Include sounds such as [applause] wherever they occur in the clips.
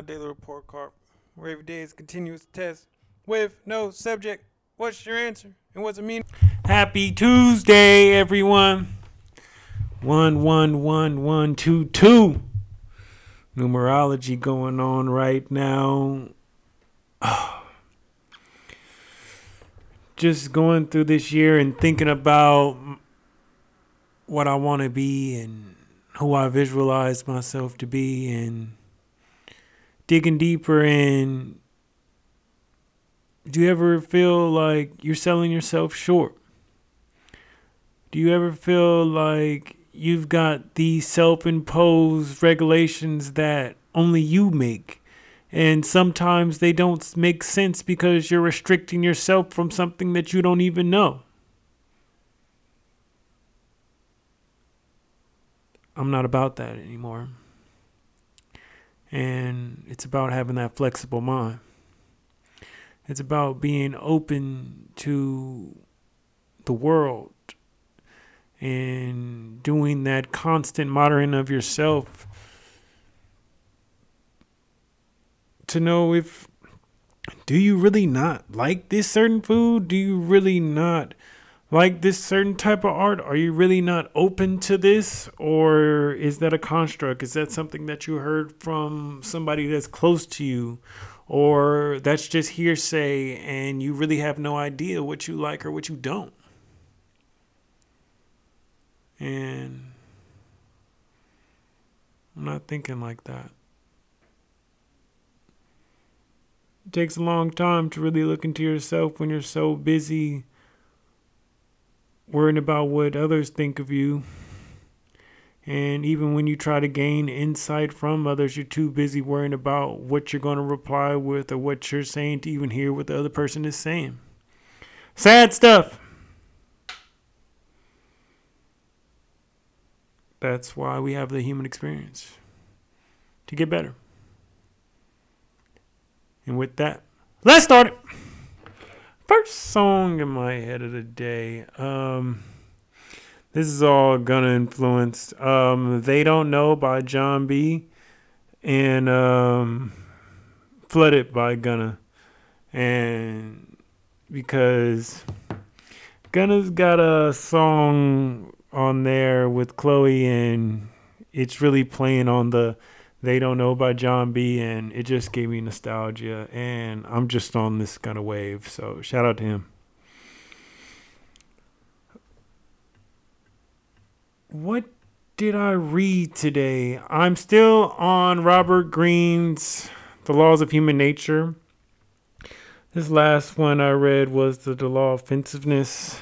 my daily report card, where every day is continuous test with no subject. What's your answer? And what's it mean? Happy Tuesday, everyone. One, one, one, one, two, two. Numerology going on right now. [sighs] Just going through this year and thinking about what I want to be and who I visualize myself to be and digging deeper and do you ever feel like you're selling yourself short? Do you ever feel like you've got these self imposed regulations that only you make? And sometimes they don't make sense because you're restricting yourself from something that you don't even know. I'm not about that anymore. And it's about having that flexible mind. It's about being open to the world and doing that constant monitoring of yourself to know if do you really not like this certain food? Do you really not like this certain type of art? Are you really not open to this? Or is that a construct? Is that something that you heard from somebody that's close to you? Or that's just hearsay and you really have no idea what you like or what you don't? And I'm not thinking like that. It takes a long time to really look into yourself when you're so busy worrying about what others think of you. And even when you try to gain insight from others, you're too busy worrying about what you're going to reply with or what you're saying to even hear what the other person is saying. Sad stuff. That's why we have the human experience to get better. And with that, let's start it. First song in my head of the day. Um, this is all Gunna influenced. Um, they Don't Know by Jon B. And um, Flooded by Gunna. And because Gunna's got a song on there with Chloe and it's really playing on the they Don't Know by Jon B, and it just gave me nostalgia. And I'm just on this kind of wave. So shout out to him. What did I read today? I'm still on Robert Greene's The Laws of Human Nature. This last one I read was the, the Law of Defensiveness.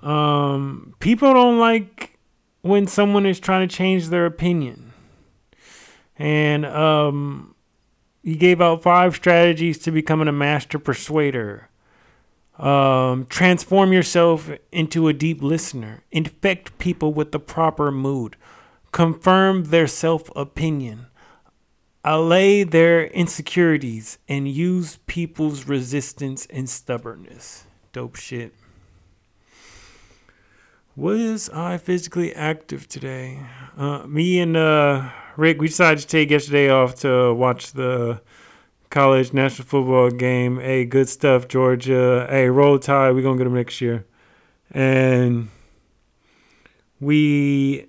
Um, people don't like when someone is trying to change their opinion and um, he gave out five strategies to becoming a master persuader. Um, transform yourself into a deep listener. Infect people with the proper mood. Confirm their self opinion. Allay their insecurities and use people's resistance and stubbornness. Dope shit. Was I physically active today? Uh, me and uh, Rick, we decided to take yesterday off to watch the college national football game. Hey, good stuff, Georgia. Hey, roll tide. We're going to get them next year. And we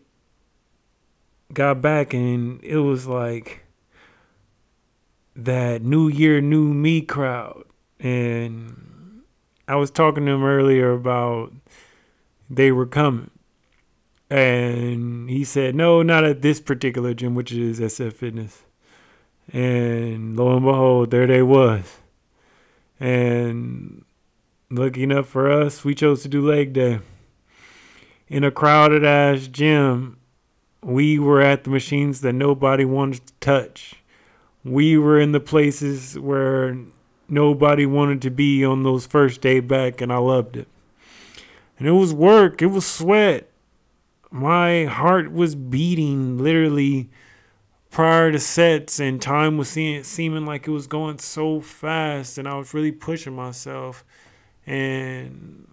got back, and it was like that New Year, New Me crowd. And I was talking to him earlier about they were coming. And he said, no, not at this particular gym, which is SF Fitness. And lo and behold, there they was. And lucky enough for us, we chose to do leg day. In a crowded ass gym, we were at the machines that nobody wanted to touch. We were in the places where nobody wanted to be on those first day back, and I loved it. And it was work, it was sweat. My heart was beating literally prior to sets, and time was seeing, seeming like it was going so fast, and I was really pushing myself. And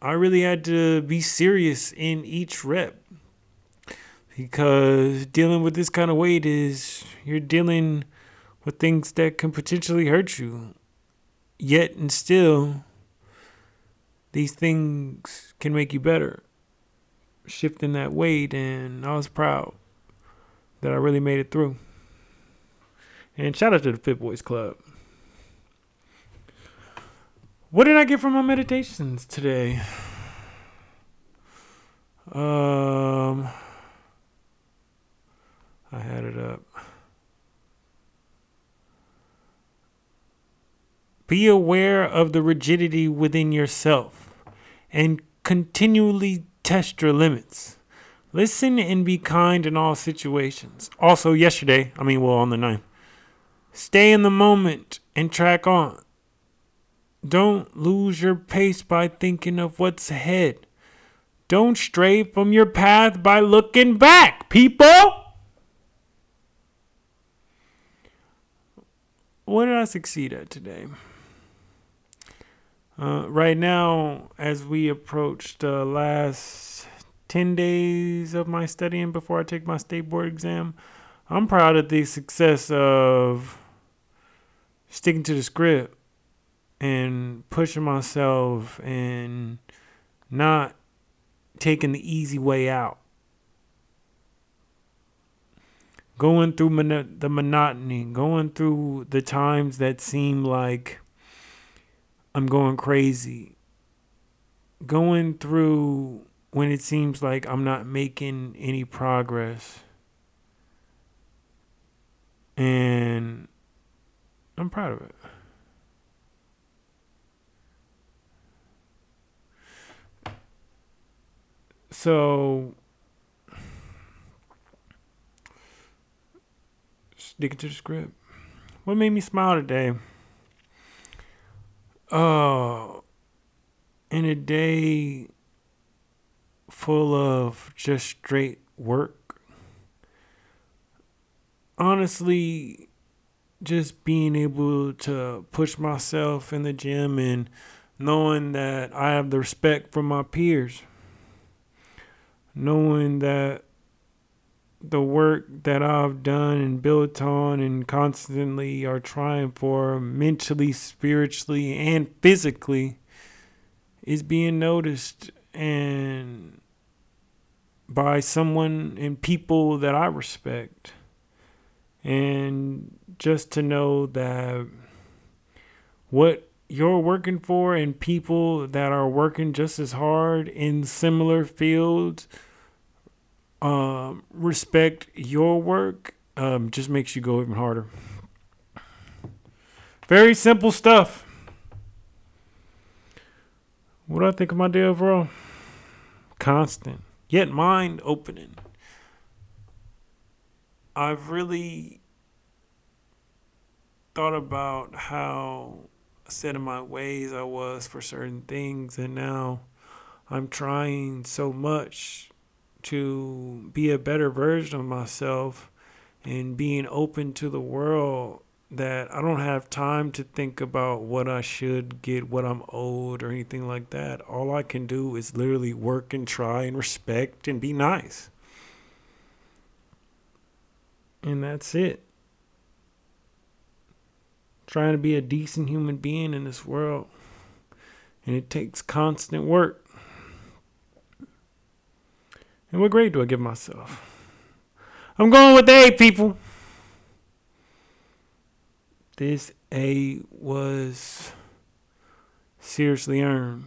I really had to be serious in each rep. because dealing with this kind of weight is you're dealing with things that can potentially hurt you. Yet and still, these things can make you better. Shifting that weight, and I was proud that I really made it through. And shout out to the Fit Boys Club. What did I get from my meditations today? Um, I had it up. Be aware of the rigidity within yourself and continually test your limits. Listen and be kind in all situations. Also, yesterday, I mean, well, on the 9th, stay in the moment and track on. Don't lose your pace by thinking of what's ahead. Don't stray from your path by looking back, people. What did I succeed at today? Uh, right now, as we approach the last 10 days of my studying before I take my state board exam, I'm proud of the success of sticking to the script and pushing myself and not taking the easy way out. Going through mon- the monotony, going through the times that seem like I'm going crazy. Going through when it seems like I'm not making any progress. And I'm proud of it. So, sticking to the script. What made me smile today? Oh, in a day full of just straight work, honestly, just being able to push myself in the gym and knowing that I have the respect from my peers knowing that the work that I've done and built on and constantly are trying for mentally, spiritually, and physically is being noticed and by someone and people that I respect. And just to know that what you're working for and people that are working just as hard in similar fields um, respect your work um, just makes you go even harder. Very simple stuff. What do I think of my day overall? Constant, yet mind opening. I've really thought about how set in my ways I was for certain things, and now I'm trying so much to be a better version of myself and being open to the world that I don't have time to think about what I should get, what I'm owed, or anything like that. All I can do is literally work and try and respect and be nice. And that's it. Trying to be a decent human being in this world. And it takes constant work. And what grade do I give myself? I'm going with A, people. This A was seriously earned.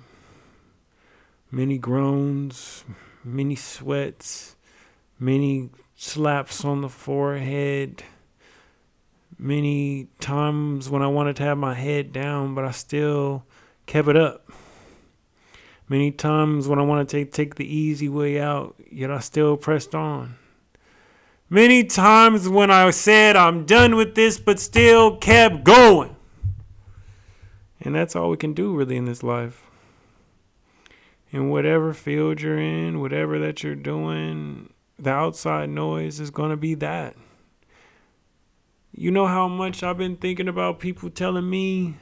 Many groans, many sweats, many slaps on the forehead, many times when I wanted to have my head down, but I still kept it up. Many times when I want to take, take the easy way out, yet I still pressed on. Many times when I said I'm done with this, but still kept going. And that's all we can do really in this life. In whatever field you're in, whatever that you're doing, the outside noise is going to be that. You know how much I've been thinking about people telling me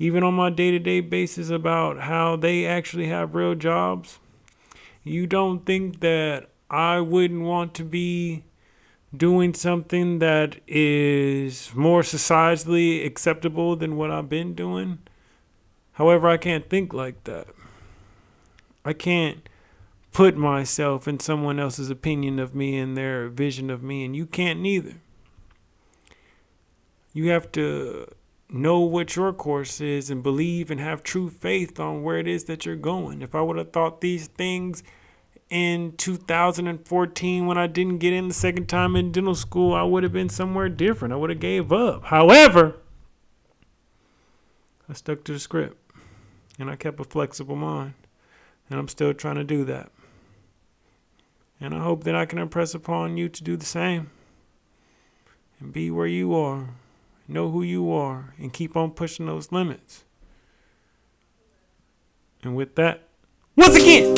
even on my day to day basis about how they actually have real jobs. You don't think that I wouldn't want to be doing something that is more societally acceptable than what I've been doing. However, I can't think like that. I can't put myself in someone else's opinion of me and their vision of me, and you can't neither. You have to know what your course is and believe and have true faith on where it is that you're going. If I would have thought these things in 2014 when I didn't get in the second time in dental school, I would have been somewhere different. I would have gave up. However, I stuck to the script and I kept a flexible mind. And I'm still trying to do that. And I hope that I can impress upon you to do the same and be where you are, know who you are, and keep on pushing those limits. And with that, once again,